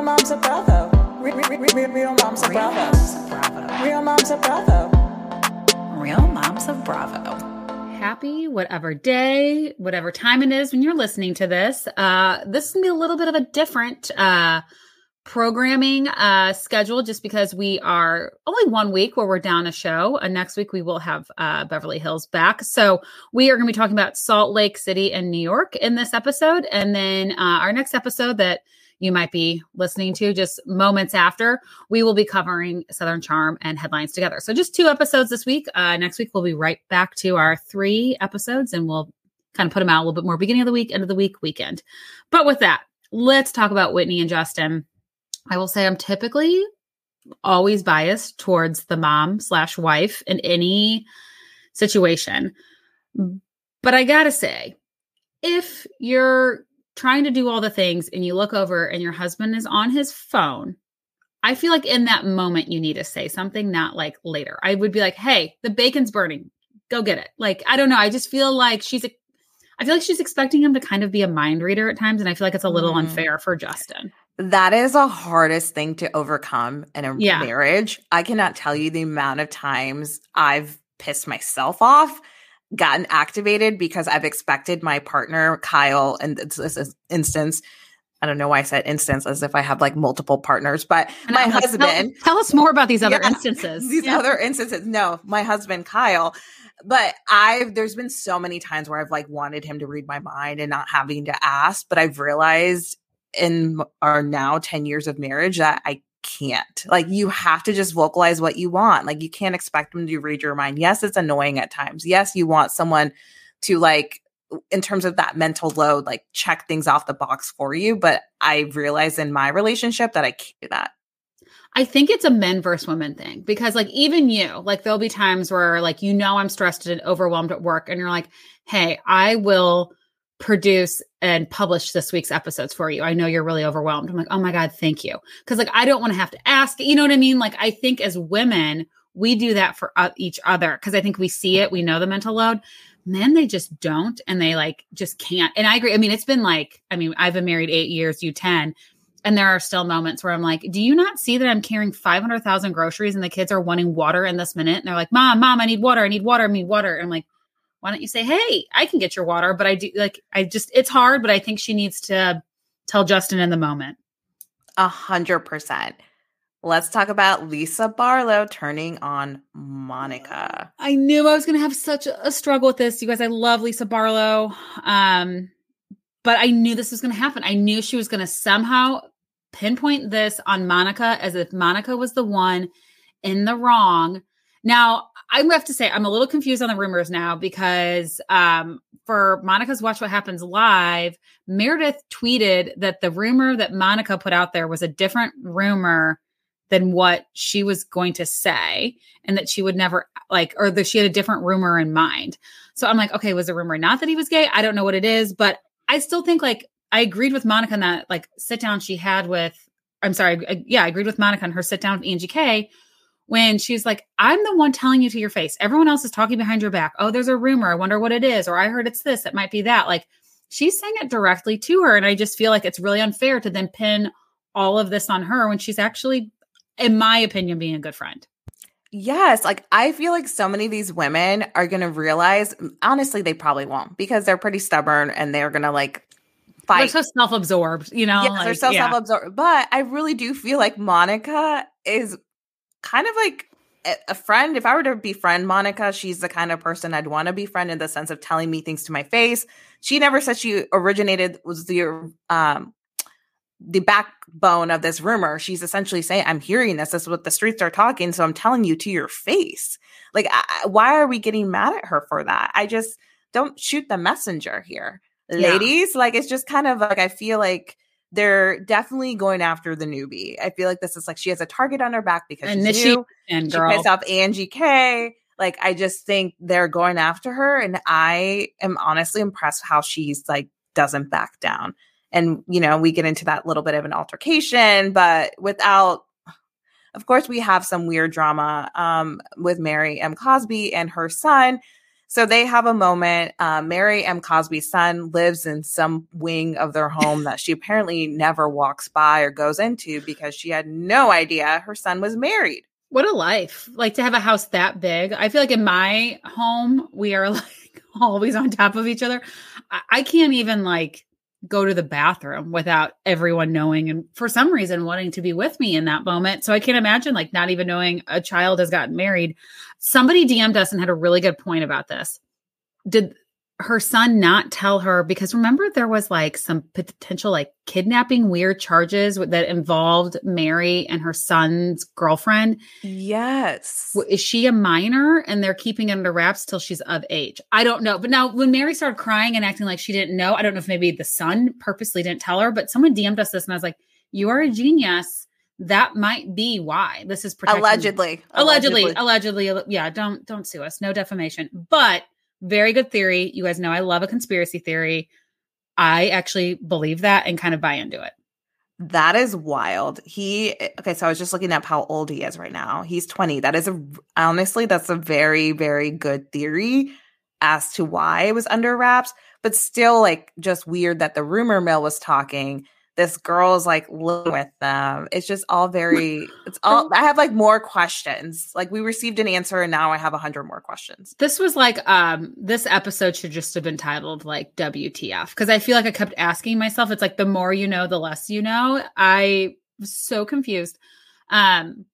Real moms of Bravo. Real, real, real, real moms of Bravo. Real moms of Bravo. Real moms of Bravo. Happy whatever day, whatever time it is when you're listening to this. Uh, this is gonna be a little bit of a different uh, programming uh, schedule, just because we are only one week where we're down a show, and next week we will have uh, Beverly Hills back. So we are going to be talking about Salt Lake City and New York in this episode, and then uh, our next episode that you might be listening to just moments after, we will be covering Southern Charm and headlines together. So just two episodes this week. Uh, next week, we'll be right back to our three episodes and we'll kind of put them out a little bit more beginning of the week, end of the week, weekend. But with that, let's talk about Whitney and Justin. I will say I'm typically always biased towards the mom slash wife in any situation. But I gotta say, if you're trying to do all the things and you look over and your husband is on his phone, I feel like in that moment you need to say something, not like later. I would be like, hey, the bacon's burning. Go get it. Like, I don't know. I just feel like she's, a, I feel like she's expecting him to kind of be a mind reader at times. And I feel like it's a little Mm. unfair for Justin. That is the hardest thing to overcome in a Yeah. marriage. I cannot tell you the amount of times I've pissed myself off, gotten activated because I've expected my partner, Kyle, in this, this instance. I don't know why I said instance as if I have like multiple partners, but And my like, husband. Tell, tell us more about these other Yeah. instances. these Yeah. other instances. No, my husband Kyle. But I've there's been so many times where I've like wanted him to read my mind and not having to ask, but I've realized in our now 10 years of marriage that I can't. Like you have to just vocalize what you want. Like you can't expect them to read your mind. Yes, it's annoying at times. Yes, you want someone to like in terms of that mental load, like check things off the box for you. But I realize in my relationship that I can't do that. I think it's a men versus women thing because, like, even you, like, there'll be times where, like, you know, I'm stressed and overwhelmed at work, and you're like, hey, I will produce and publish this week's episodes for you. I know you're really overwhelmed. I'm like, oh my God, thank you. Cause, like, I don't want to have to ask. You know what I mean? Like, I think as women, we do that for each other because I think we see it, we know the mental load. Men, they just don't, and they like just can't. And I agree. I mean, it's been like, I mean, I've been married eight years, you 10 and there are still moments where I'm like, do you not see that I'm carrying 500,000 groceries and the kids are wanting water in this minute? And they're like, mom, mom, I need water. I need water. I need water. And I'm like, why don't you say, hey, I can get your water? But I do like, I just, it's hard, but I think she needs to tell Justin in the moment. A hundred percent. Let's talk about Lisa Barlow turning on Monica. I knew I was going to have such a, struggle with this. You guys, I love Lisa Barlow. Um, but I knew this was going to happen. I knew she was going to somehow pinpoint this on Monica as if Monica was the one in the wrong. Now, To have to say I'm a little confused on the rumors now because um, for Monica's Watch What Happens Live, Meredith tweeted that the rumor that Monica put out there was a different rumor than what she was going to say and that she would never like or that she had a different rumor in mind. So I'm like, okay, was the rumor not that he was gay? I don't know what it is, but I still think like I agreed with Monica on that like sit down she had with I'm sorry, I, yeah, I agreed with Monica on her sit down with Angie K when she's like, I'm the one telling you to your face. Everyone else is talking behind your back. Oh, there's a rumor. I wonder what it is. Or I heard it's this. It might be that. Like she's saying it directly to her. And I just feel like it's really unfair to then pin all of this on her when she's actually, in my opinion, being a good friend. Yes, like I feel like so many of these women are going to realize mm, honestly they probably won't because they're pretty stubborn and they're going to like fight. They're so self-absorbed, you know. Yes, like, they're so yeah. self-absorbed. But I really do feel like Monica is kind of like a friend. If I were to befriend Monica, she's the kind of person I'd want to befriend in the sense of telling me things to my face. She never said she originated was the um the backbone of this rumor. She's essentially saying, I'm hearing this. This is what the streets are talking. So I'm telling you to your face. Like, I, why are we getting mad at her for that? I just don't shoot the messenger here. Yeah. Ladies, like, it's just kind of like, I feel like they're definitely going after the newbie. I feel like this is like she has a target on her back because and she's new. She, and she pissed off Angie K. Like, I just think they're going after her. And I am honestly impressed how she's like, doesn't back down and you know we get into that little bit of an altercation but without of course we have some weird drama um, with mary m cosby and her son so they have a moment uh, mary m. Cosby's son lives in some wing of their home that she apparently never walks by or goes into because she had no idea her son was married. What a life. Like to have a house that big. I feel like in my home we are like always on top of each other. I, I can't even like go to the bathroom without everyone knowing and for some reason wanting to be with me in that moment. So I can't imagine like not even knowing a child has gotten married. Somebody DM'd us and had a really good point about this. Did her son not tell her because remember there was like some potential like kidnapping weird charges that involved Mary and her son's girlfriend. Yes. Is she a minor and they're keeping it under wraps till she's of age? I don't know. But now when Mary started crying and acting like she didn't know, I don't know if maybe the son purposely didn't tell her, but someone DM'd us this and I was like, "You are a genius." That might be why this is allegedly. allegedly. Allegedly, allegedly. Yeah, don't don't sue us. No defamation. But very good theory. You guys know I love a conspiracy theory. I actually believe that and kind of buy into it. That is wild. He okay, so I was just looking up how old he is right now. He's 20. That is a honestly that's a very very good theory as to why it was under wraps, but still like just weird that the rumor mill was talking this girl is like living with them. It's just all very, it's all, I have like more questions. Like we received an answer and now I have a hundred more questions. This was like, um, this episode should just have been titled like WTF. Cause I feel like I kept asking myself, it's like the more you know, the less you know. I was so confused. Um,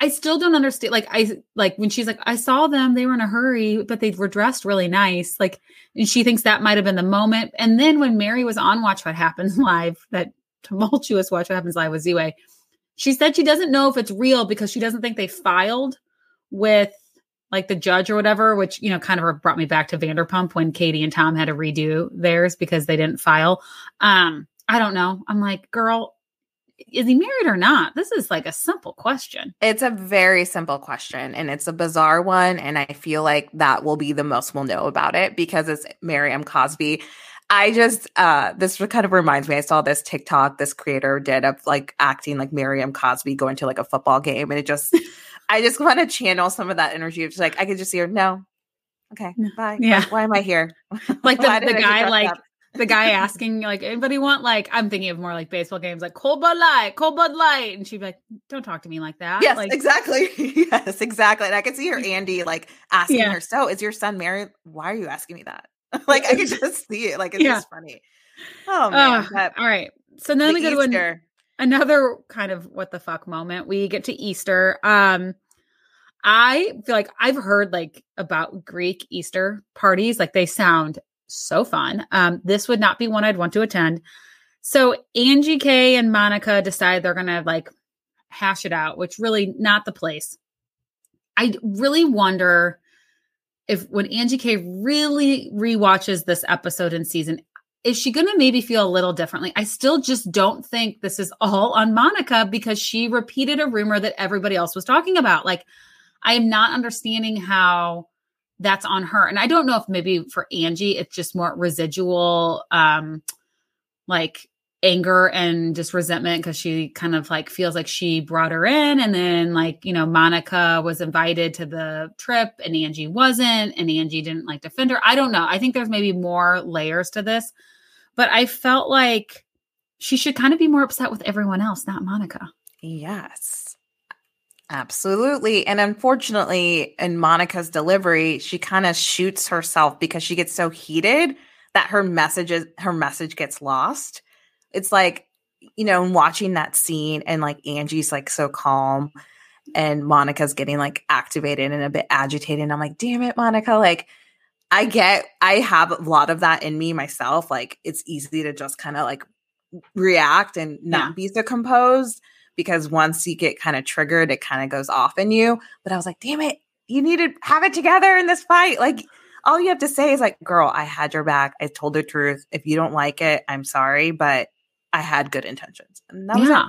I still don't understand. Like I like when she's like, I saw them, they were in a hurry, but they were dressed really nice. Like, and she thinks that might have been the moment. And then when Mary was on Watch What Happens Live, that tumultuous Watch What Happens Live with Ziwe. She said she doesn't know if it's real because she doesn't think they filed with like the judge or whatever, which, you know, kind of brought me back to Vanderpump when Katie and Tom had to redo theirs because they didn't file. Um, I don't know. I'm like, girl, is he married or not? This is like a simple question. It's a very simple question and it's a bizarre one. And I feel like that will be the most we'll know about it because it's Mary M. Cosby. I just uh this kind of reminds me. I saw this TikTok this creator did of like acting like Mary M. Cosby going to like a football game, and it just I just want to channel some of that energy. It's like I could just see her. No, okay, bye. Yeah, why, why am I here? Like the, the guy like. Up? the guy asking like anybody want like I'm thinking of more like baseball games like cold Bud Light, cold Bud Light, and she'd be like, "Don't talk to me like that." Yes, like, exactly. yes, exactly. And I could see her Andy like asking yeah. her, "So is your son married? Why are you asking me that?" like I could just see it. Like it's yeah. just funny. Oh man. Uh, all right. So then the we go Easter. to an, another kind of what the fuck moment. We get to Easter. Um I feel like I've heard like about Greek Easter parties. Like they sound so fun. Um, this would not be one I'd want to attend. So Angie K and Monica decide they're gonna like hash it out, which really not the place. I really wonder if when Angie K really re-watches this episode in season, is she going to maybe feel a little differently? I still just don't think this is all on Monica because she repeated a rumor that everybody else was talking about. Like, I am not understanding how that's on her. And I don't know if maybe for Angie, it's just more residual, um, like anger and just resentment because she kind of like feels like she brought her in and then like you know monica was invited to the trip and angie wasn't and angie didn't like defend her i don't know i think there's maybe more layers to this but i felt like she should kind of be more upset with everyone else not monica Yes. Absolutely. And unfortunately, in Monica's delivery, she kind of shoots herself because she gets so heated that her messages her message gets lost. It's like, you know, watching that scene and like Angie's like so calm and Monica's getting like activated and a bit agitated. And I'm like, damn it, Monica. Like, I get, I have a lot of that in me myself. Like, it's easy to just kind of like react and not Yeah. be so composed because once you get kind of triggered, it kind of goes off in you. But I was like, damn it, you need to have it together in this fight. Like, all you have to say is like, girl, I had your back. I told the truth. If you don't like it, I'm sorry, but I had good intentions. And that was yeah.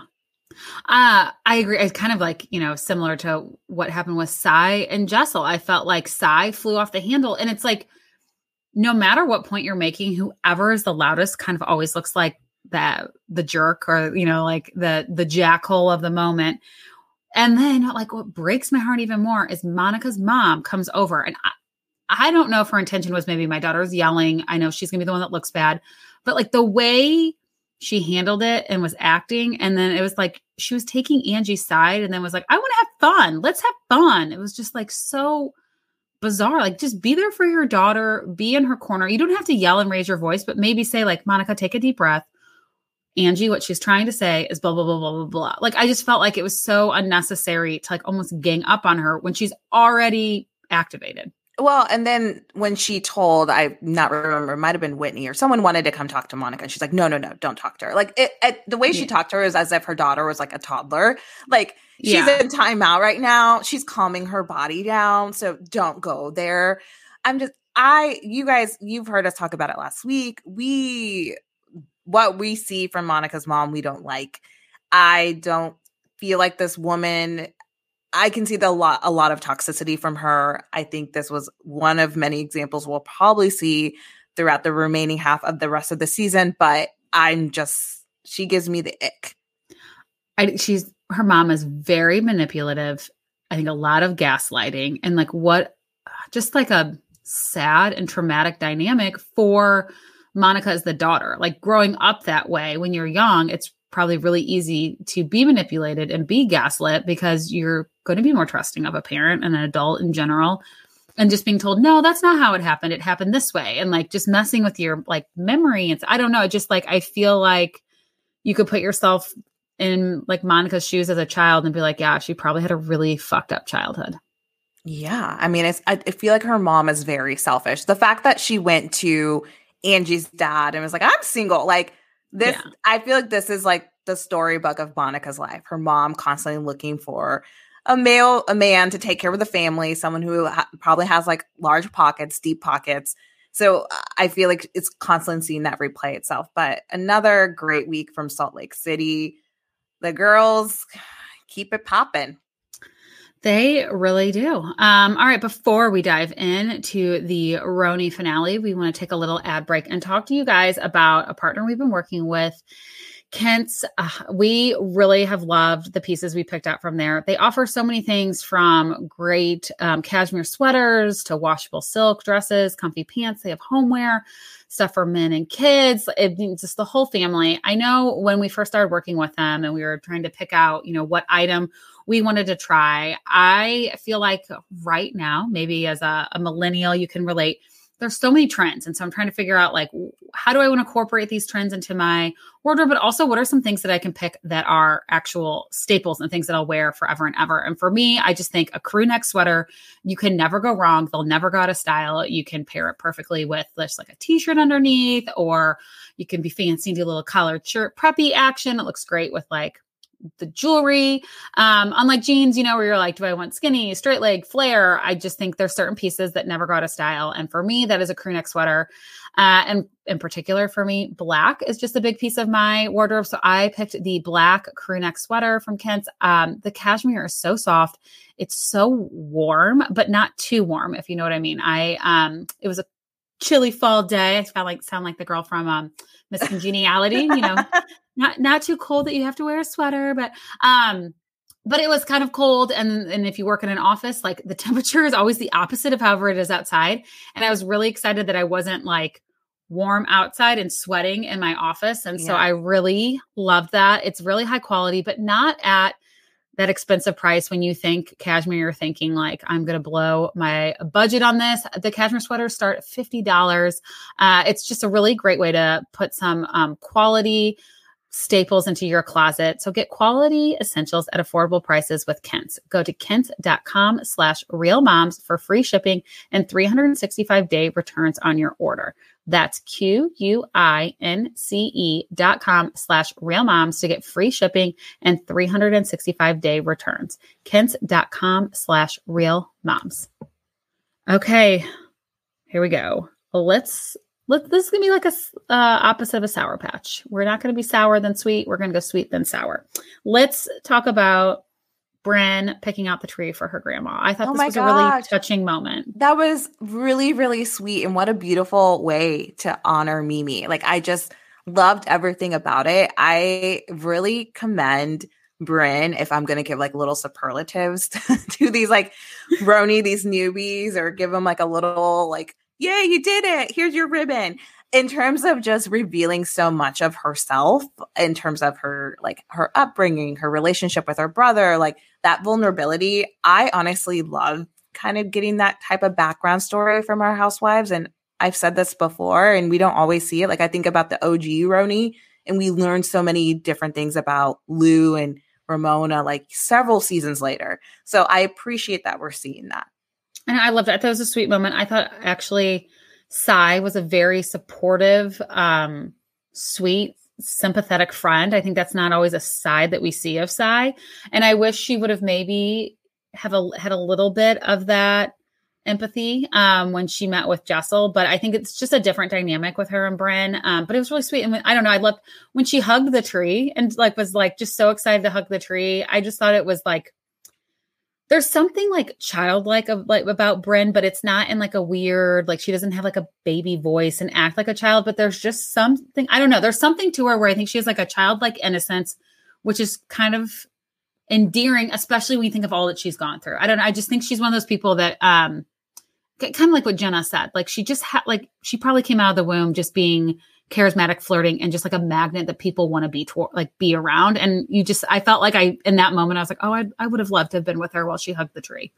Uh, I agree. It's kind of like, you know, similar to what happened with Sai and Jessel. I felt like Sai flew off the handle. And it's like, no matter what point you're making, whoever is the loudest kind of always looks like that the jerk or, you know, like the the jackhole of the moment. And then like what breaks my heart even more is Monica's mom comes over and I, I don't know if her intention was maybe my daughter's yelling. I know she's gonna be the one that looks bad, but like the way she handled it and was acting, and then it was like she was taking Angie's side and then was like, I want to have fun. Let's have fun. It was just like so bizarre. Like just be there for your daughter, be in her corner. You don't have to yell and raise your voice, but maybe say, like, Monica, take a deep breath. Angie, what she's trying to say is blah, blah, blah, blah, blah, blah. Like, I just felt like it was so unnecessary to like almost gang up on her when she's already activated. Well, and then when she told, I not remember, it might have been Whitney or someone wanted to come talk to Monica, and she's like, "No, no, no, don't talk to her." Like it, it the way she Yeah. talked to her is as if her daughter was like a toddler. Like she's Yeah. in timeout right now. She's calming her body down, so don't go there. I'm just, I, you guys, you've heard us talk about it last week. We, what we see from Monica's mom, we don't like. I don't feel like this woman I can see the lot a lot of toxicity from her. I think this was one of many examples we'll probably see throughout the remaining half of the rest of the season, but I'm just she gives me the ick. I, she's her mom is very manipulative. I think a lot of gaslighting and like what just like a sad and traumatic dynamic for Monica as the daughter. Like growing up that way when you're young, it's probably really easy to be manipulated and be gaslit because you're going to be more trusting of a parent and an adult in general. And just being told no that's not how it happened. It happened this way. And like just messing with your like memory and i don't know just like i feel like you could put yourself in like monica's shoes as a child and be like yeah she probably had a really fucked up childhood. Yeah, I mean, it's I, I feel like her mom is very selfish. The fact that she went to Angie's dad and was like, "I'm single," like this. Yeah. I feel like this is like the storybook of Monica's life. Her mom constantly looking for a male, a man to take care of the family, someone who ha- probably has like large pockets, deep pockets. So uh, I feel like it's constantly seeing that replay itself. But another great week from Salt Lake City. The girls keep it popping. They really do. Um, all right, before we dive into the RHONY finale, we want to take a little ad break and talk to you guys about a partner we've been working with. Quince, uh, we really have loved the pieces we picked out from there. They offer so many things from great um, cashmere sweaters to washable silk dresses, comfy pants. They have homeware, stuff for men and kids, it, just the whole family. I know when we first started working with them and we were trying to pick out, you know, what item we wanted to try. I feel like right now, maybe as a, a millennial, you can relate. There's so many trends. And so I'm trying to figure out like, how do I want to incorporate these trends into my wardrobe? But also, what are some things that I can pick that are actual staples and things that I'll wear forever and ever? And for me, I just think a crew neck sweater, you can never go wrong. They'll never go out of style. You can pair it perfectly with just like a t shirt underneath, or you can be fancy and do a little collared shirt, preppy action. It looks great with like the jewelry. Um, unlike jeans, you know, where you're like, do I want skinny, straight leg, flare? I just think there's certain pieces that never go out of style. And for me, that is a crew neck sweater. Uh, and in particular, for me, black is just a big piece of my wardrobe. So I picked the black crew neck sweater from Quince. Um, the cashmere is so soft. It's so warm, but not too warm, if you know what I mean. I um it was a chilly fall day. I sound like sound like the girl from um, Miss Congeniality. You know, not not too cold that you have to wear a sweater, but um, but it was kind of cold. And and if you work in an office, like the temperature is always the opposite of however it is outside. And I was really excited that I wasn't like warm outside and sweating in my office. And so I really loved that. It's really high quality, but not at that expensive price when you think cashmere you're thinking like i'm going to blow my budget on this the cashmere sweaters start at $50 uh, it's just a really great way to put some um, quality staples into your closet so get quality essentials at affordable prices with Quince go to quince.com slash real moms for free shipping and 365 day returns on your order that's Q-U-I-N-C-E dot com slash real moms to get free shipping and 365 day returns. Quince.com slash real moms. Okay, here we go. Let's let this is gonna be like a uh, opposite of a sour patch. We're not gonna be sour then sweet. We're gonna go sweet then sour. Let's talk about Brynn picking out the tree for her grandma. I thought Oh this was a really touching moment. That was really, really sweet. And what a beautiful way to honor Mimi. Like, I just loved everything about it. I really commend Brynn if I'm going to give like little superlatives to these like brony, these newbies, or give them like a little like, yeah, you did it. Here's your ribbon. In terms of just revealing so much of herself, in terms of her like her upbringing, her relationship with her brother, like that vulnerability, I honestly love kind of getting that type of background story from our housewives. And I've said this before, and we don't always see it. Like I think about the OG RHONY, and we learned so many different things about Lou and Ramona, like several seasons later. So I appreciate that we're seeing that. And I loved thought it was a sweet moment. I thought actually Sai was a very supportive, um, sweet, sympathetic friend. I think that's not always a side that we see of Sai. And I wish she would have maybe have a had a little bit of that empathy um when she met with Jessel, but I think it's just a different dynamic with her and Brynn. Um, but it was really sweet. And I don't know, I loved when she hugged the tree and like was like just so excited to hug the tree. I just thought it was like there's something like childlike of like about Brynn, but it's not in like a weird, like she doesn't have like a baby voice and act like a child, but there's just something, I don't know, there's something to her where I think she has like a childlike innocence, which is kind of endearing, especially when you think of all that she's gone through. I don't know. I just think she's one of those people that um kind of like what Jenna said. Like she just had like she probably came out of the womb just being charismatic, flirting, and just like a magnet that people want to be toward, like be around. And you just, I felt like I in that moment I was like, oh, I, I would have loved to have been with her while she hugged the tree.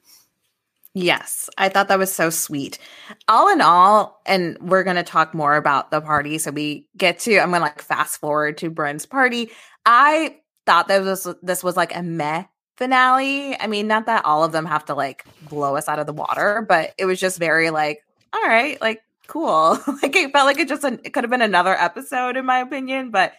Yes, I thought that was so sweet. All in all, and we're going to talk more about the party. So we get to, I'm going to like fast forward to Brynn's party. I thought that was this was like a meh finale. I mean, not that all of them have to like blow us out of the water, but it was just very like, all right, like cool. like it felt like it just it could have been another episode in my opinion, but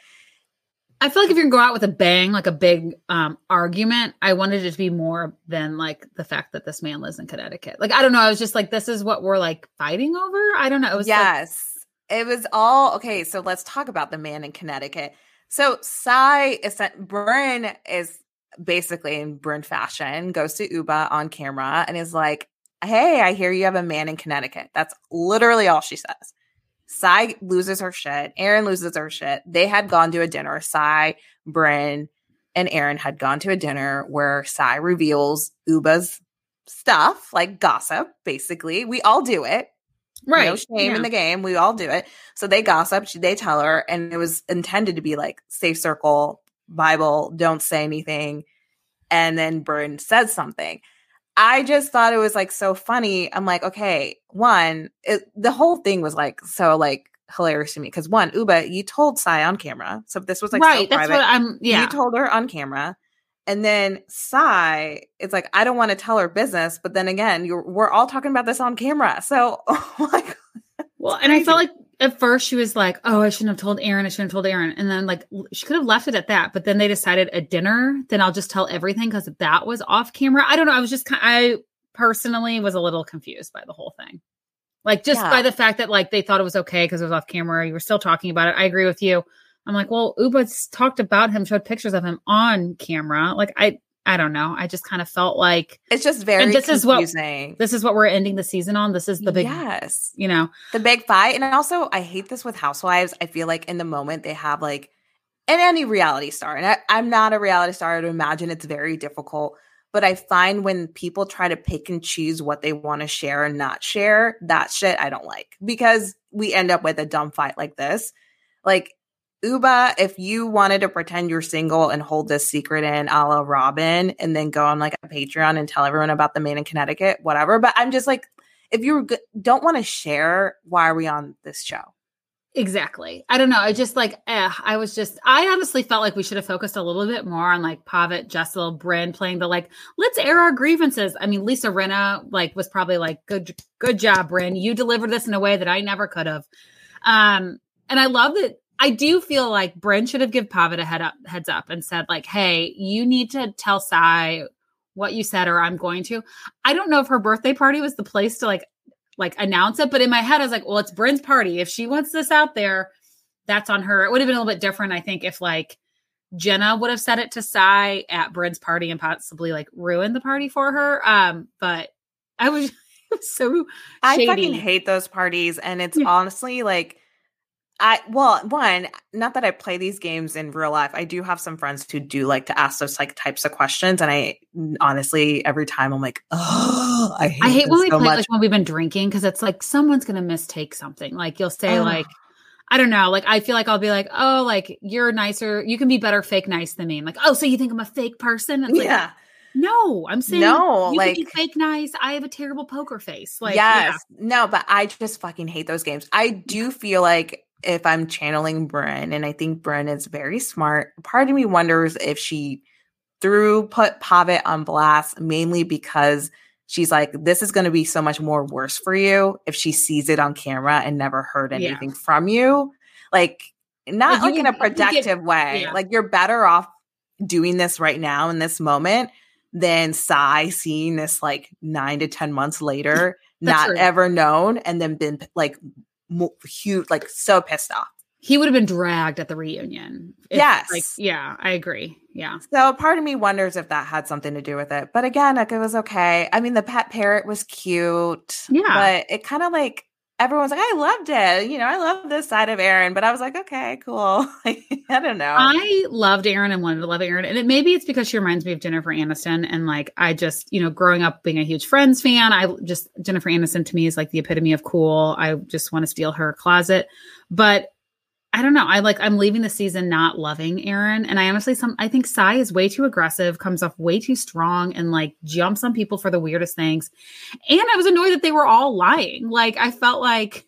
I feel like if you're gonna go out with a bang, like a big um argument, I wanted it to be more than like the fact that this man lives in Connecticut. Like I don't know, I was just like, this is what we're like fighting over. I don't know. It was like- yes, it was all okay. So let's talk about the man in Connecticut. So Sai is Brynn is basically in Brynn fashion goes to Ubah on camera and is like, "Hey, I hear you have a man in Connecticut." That's literally all she says. Sai loses her shit. Erin loses her shit. They had gone to a dinner. Sai, Brynn, and Erin had gone to a dinner where Sai reveals Ubah's stuff, like gossip, basically. We all do it. right. No shame yeah. in the game. We all do it. So they gossip. They tell her, and it was intended to be like safe circle, Bible, don't say anything. And then Brynn says something. I just thought it was like so funny. I'm like, okay, one, it, the whole thing was like so like hilarious to me because one, Ubah, you told Sai on camera, so this was like so right. That's private. what I'm yeah. You told her on camera. And then Sai, it's like, I don't want to tell her business, but then again, you're we're all talking about this on camera. So oh like Well, and I felt like at first she was like, "Oh, I shouldn't have told Erin. I shouldn't have told Erin." And then like she could have left it at that, but then they decided at dinner, then I'll just tell everything because that was off camera. I don't know. I was just kind. I personally was a little confused by the whole thing, like just Yeah. by the fact that like they thought it was okay because it was off camera. You were still talking about it. I agree with you. I'm like, well, Ubah's talked about him, showed pictures of him on camera. Like I, I don't know. I just kind of felt like it's just very and this confusing. is what this is what we're ending the season on. This is the big yes, you know, the big fight. And also, I hate this with housewives. I feel like in the moment they have like, and any reality star, and I, I'm not a reality star. I'd imagine it's very difficult. But I find when people try to pick and choose what they want to share and not share, that shit I don't like because we end up with a dumb fight like this. Like Ubah, if you wanted to pretend you're single and hold this secret in a la Robin and then go on like a Patreon and tell everyone about the man in Connecticut, whatever. But I'm just like, if you don't want to share, why are we on this show? Exactly. I don't know. I just like, eh, I was just, I honestly felt like we should have focused a little bit more on like Pavit, Jessel, Brynn playing the like, let's air our grievances. I mean, Lisa Rinna like was probably like, good, good job, Brynn. You delivered this in a way that I never could have. Um, and I love that I do feel like Brynn should have given Pavit a head up, heads up and said, like, hey, you need to tell Sai what you said, or I'm going to. I don't know if her birthday party was the place to like like announce it, but in my head, I was like, well, it's Brynn's party. If she wants this out there, that's on her. It would have been a little bit different, I think, if like Jenna would have said it to Sai at Brynn's party and possibly like ruined the party for her. Um, but I was, was so shady. I fucking hate those parties. And it's yeah. honestly like I well, one, not that I play these games in real life. I do have some friends who do like to ask those like types of questions, and I honestly every time I'm like, oh, I hate, I hate when we so play much. like when we've been drinking because it's like someone's gonna mistake something. Like you'll say oh. like. I don't know. Like, I feel like I'll be like, oh, like you're nicer. You can be better fake nice than me. I'm like, oh, so you think I'm a fake person? It's yeah. Like, no, I'm saying no. You like can be fake nice. I have a terrible poker face. Like, yes, yeah. no, but I just fucking hate those games. I do feel like if I'm channeling Brynn, and I think Brynn is very smart, part of me wonders if she threw put Pavit on blast mainly because she's like, this is going to be so much more worse for you if she sees it on camera and never heard anything yeah. from you. Like, not like, like in a protective get, way. Yeah. Like, you're better off doing this right now in this moment than Sai seeing this like nine to 10 months later, not true. ever known, and then been like huge, like so pissed off. He would have been dragged at the reunion. If, yes. Like, yeah, I agree. Yeah. So part of me wonders if that had something to do with it. But again, like it was okay. I mean, the pet parrot was cute. Yeah. But it kind of like everyone's like, I loved it. You know, I love this side of Erin, but I was like, okay, cool. I don't know. I loved Erin and wanted to love Erin. And it, maybe it's because she reminds me of Jennifer Aniston. And like, I just, you know, growing up being a huge Friends fan, I just, Jennifer Aniston to me is like the epitome of cool. I just want to steal her closet. But I don't know. I like I'm leaving the season not loving Erin. And I honestly some I think Sai is way too aggressive, comes off way too strong, and like jumps on people for the weirdest things. And I was annoyed that they were all lying. Like I felt like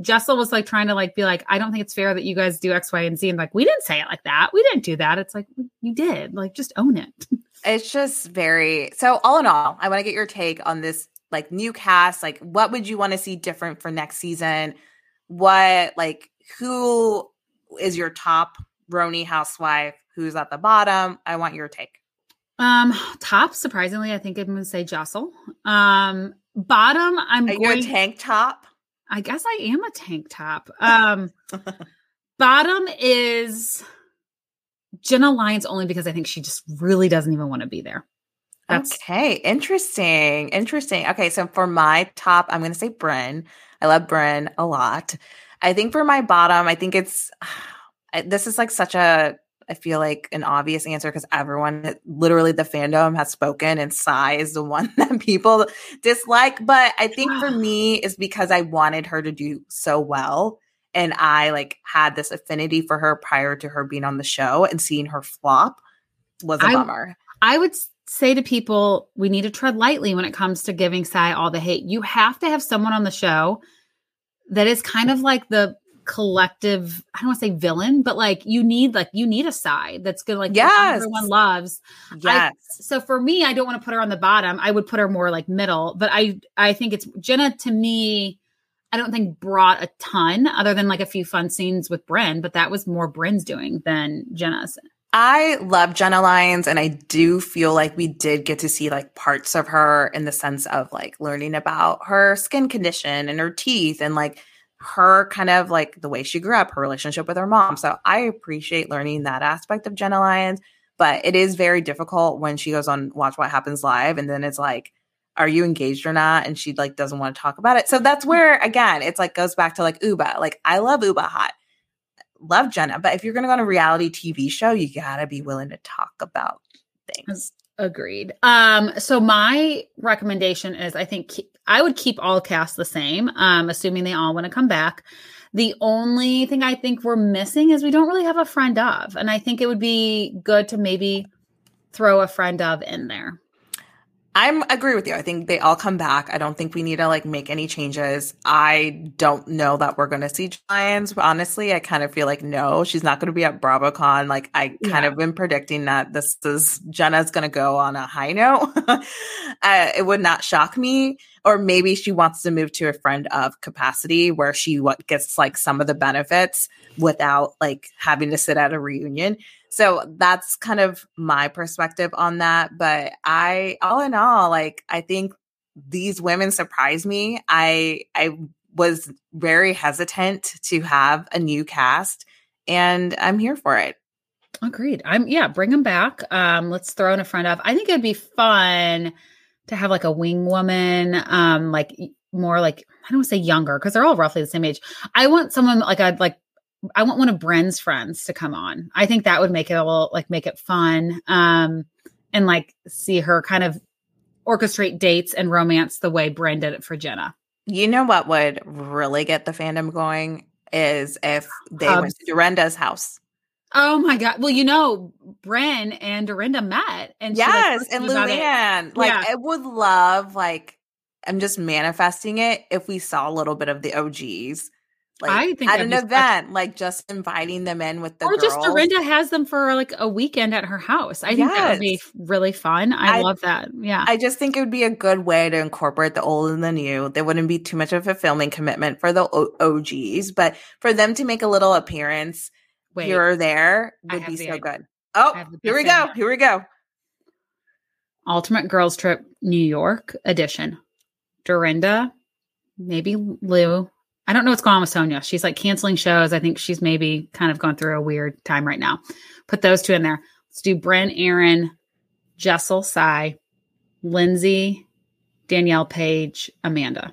Jessel was like trying to like be like, I don't think it's fair that you guys do X, Y, and Z. And like, we didn't say it like that. We didn't do that. It's like you did. Like, just own it. It's just very so all in all, I want to get your take on this like new cast. Like, what would you want to see different for next season? What like who is your top RHONY housewife? Who's at the bottom? I want your take. Um, top, surprisingly, I think I'm gonna say Jessel. Um, bottom, I'm Are going, you a tank top. I guess I am a tank top. Um, bottom is Jenna Lyons only because I think she just really doesn't even want to be there. That's- okay, interesting, interesting. Okay, so for my top, I'm gonna say Brynn. I love Brynn a lot. I think for my bottom, I think it's this is like such a I feel like an obvious answer because everyone, literally the fandom has spoken, and Sai is the one that people dislike. But I think for me, is because I wanted her to do so well, and I like had this affinity for her prior to her being on the show, and seeing her flop was a I, bummer. I would say to people, we need to tread lightly when it comes to giving Sai all the hate. You have to have someone on the show that is kind of like the collective i don't want to say villain but like you need like you need a side that's good like yes. everyone loves. Yes. I, so for me i don't want to put her on the bottom. I would put her more like middle but i i think it's jenna to me i don't think brought a ton other than like a few fun scenes with brynn but that was more brynn's doing than jenna's I love Jenna Lyons, and I do feel like we did get to see like parts of her in the sense of like learning about her skin condition and her teeth and like her kind of like the way she grew up, her relationship with her mom. So I appreciate learning that aspect of Jenna Lyons. But it is very difficult when she goes on Watch What Happens Live and then it's like, are you engaged or not? And she like doesn't want to talk about it. So that's where again, it's like goes back to like Ubah. Like I love Ubah hot. Love Jenna, but if you're gonna go on a reality TV show, you gotta be willing to talk about things. Agreed. Um, so my recommendation is I think I would keep all casts the same, um, assuming they all want to come back. The only thing I think we're missing is we don't really have a friend of, and I think it would be good to maybe throw a friend of in there. I'm agree with you. I think they all come back. I don't think we need to like make any changes. I don't know that we're going to see Giants. Honestly, I kind of feel like no, she's not going to be at BravoCon. Like I kind Yeah. of been predicting that this is Jenna's going to go on a high note. uh, it would not shock me. Or maybe she wants to move to a friend of capacity where she what gets like some of the benefits without like having to sit at a reunion. So that's kind of my perspective on that. But I, all in all, like, I think these women surprised me. I, I was very hesitant to have a new cast and I'm here for it. Agreed. I'm yeah, bring them back. Um, let's throw in a friend of. I think it'd be fun to have like a wing woman, um, like more like I don't want to say younger because they're all roughly the same age. I want someone like I'd like I want one of Brynn's friends to come on. I think that would make it a little like make it fun. Um, and like see her kind of orchestrate dates and romance the way Bren did it for Jenna. You know what would really get the fandom going is if they Hubs. went to Dorinda's house. Oh my god! Well, you know, Brynn and Dorinda met, and she, like, yes, and. Luann. Like, Yeah. I would love, like, I'm just manifesting it if we saw a little bit of the OGs. Like, I think at an event, like just inviting them in with the or girls. just Dorinda has them for like a weekend at her house. I think that would be really fun. I, I- love that. Yeah. I just think it would be a good way to incorporate the old and the new. There wouldn't be too much of a filming commitment for the o- OGs, but for them to make a little appearance Wait, here or there would be the so idea. good. Oh, I have the here we go. Here we go. Ultimate Girls Trip New York edition. Dorinda, maybe Lou. I don't know what's going on with Sonja. She's like canceling shows. I think she's maybe kind of going through a weird time right now. Put those two in there. Let's do Brynn, Erin, Jessel, Sai, Lindsay, Danielle Paige, Amanda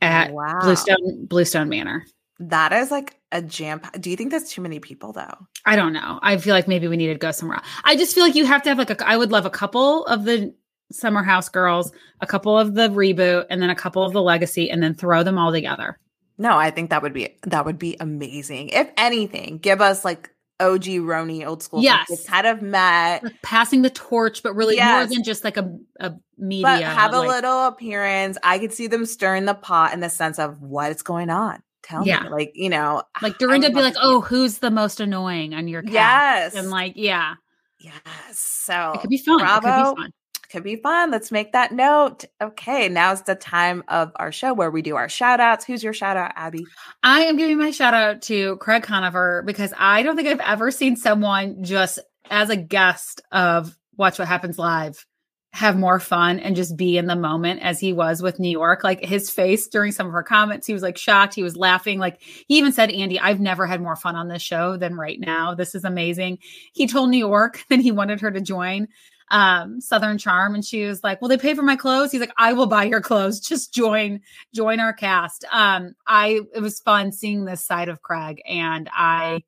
at Wow. Bluestone Bluestone Manor. That is like a jam. Do you think that's too many people though? I don't know. I feel like maybe we need to go somewhere. else. I just feel like you have to have like a. I would love a couple of the Summer House girls, a couple of the reboot, and then a couple of the Legacy, and then throw them all together. No, I think that would be that would be amazing. If anything, give us like OG RHONY old school. Yes. It's kind of met, Like passing the torch, but really more Yes. than just like a a media. but have a little appearance. I could see them stirring the pot in the sense of what's going on. Tell Yeah. me, like you know, like Dorinda be like, "Oh, who's the most annoying on your cast?" yes, and like, yeah, yes. So it could be fun. It could be fun. could be fun. Let's make that note. Okay, now's the time of our show where we do our shout outs. Who's your shout out, Abby? I am giving my shout out to Craig Conover because I don't think I've ever seen someone just as a guest of Watch What Happens Live have more fun and just be in the moment as he was with New York. Like his face during some of her comments, he was like shocked. He was laughing. Like he even said, Andy, I've never had more fun on this show than right now. This is amazing. He told New York that he wanted her to join um Southern Charm and she was like, "Will they pay for my clothes?" He's like, "I will buy your clothes. Just join join our cast." Um I it was fun seeing this side of Craig and I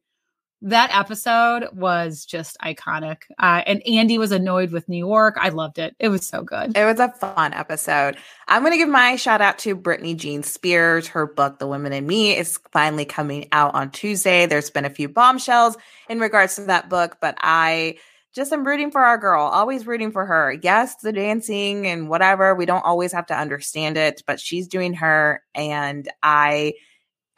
that episode was just iconic. Uh, and Andy was annoyed with New York. I loved it. It was so good. It was a fun episode. I'm going to give my shout out to Britney Jean Spears. Her book, The Woman in Me, is finally coming out on Tuesday. There's been a few bombshells in regards to that book, but I just am rooting for our girl, always rooting for her. Yes, the dancing and whatever, we don't always have to understand it, but she's doing her. And I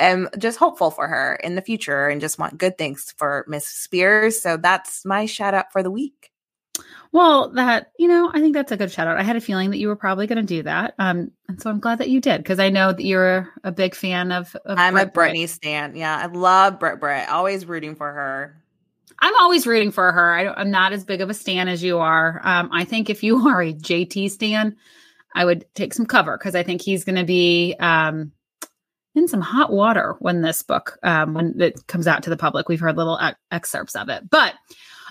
am just hopeful for her in the future and just want good things for Miss Spears. So that's my shout out for the week. Well, that, you know, I think that's a good shout out. I had a feeling that you were probably going to do that. Um, and so I'm glad that you did because I know that you're a big fan of, of I'm Brett a Britt. Britney stan. Yeah, I love Brit Brit. Always rooting for her. I'm always rooting for her. I don't, I'm not as big of a stan as you are. Um, I think if you are a JT stan, I would take some cover because I think he's going to be um, in some hot water when this book um, when it comes out to the public. We've heard little ex- excerpts of it, but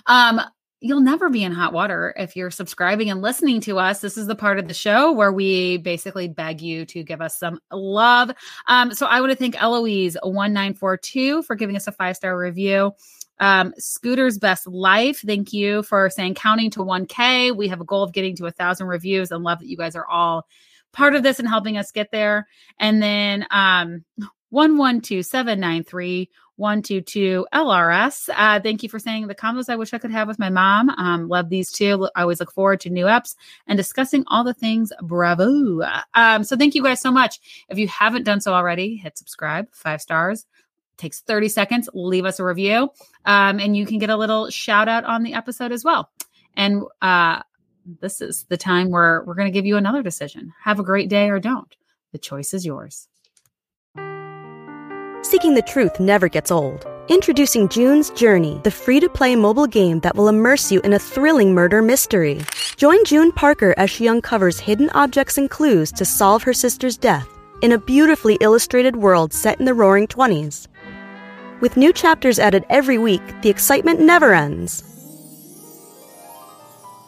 um, you'll never be in hot water if you're subscribing and listening to us. This is the part of the show where we basically beg you to give us some love. Um, so I want to thank Eloise1942 for giving us a five star review. Um, Scooter's Best Life, thank you for saying counting to 1K. We have a goal of getting to a thousand reviews and love that you guys are all part of this and helping us get there. And then um, 112793 122 LRS. Uh, thank you for saying the combos I wish I could have with my mom. Um, love these two. I always look forward to new apps and discussing all the things. Bravo. Um, so thank you guys so much. If you haven't done so already, hit subscribe, five stars. takes 30 seconds. Leave us a review. Um, and you can get a little shout out on the episode as well. And uh, this is the time where we're going to give you another decision. Have a great day or don't. The choice is yours. Seeking the truth never gets old. Introducing June's Journey, the free to play mobile game that will immerse you in a thrilling murder mystery. Join June Parker as she uncovers hidden objects and clues to solve her sister's death in a beautifully illustrated world set in the roaring 20s. With new chapters added every week, the excitement never ends.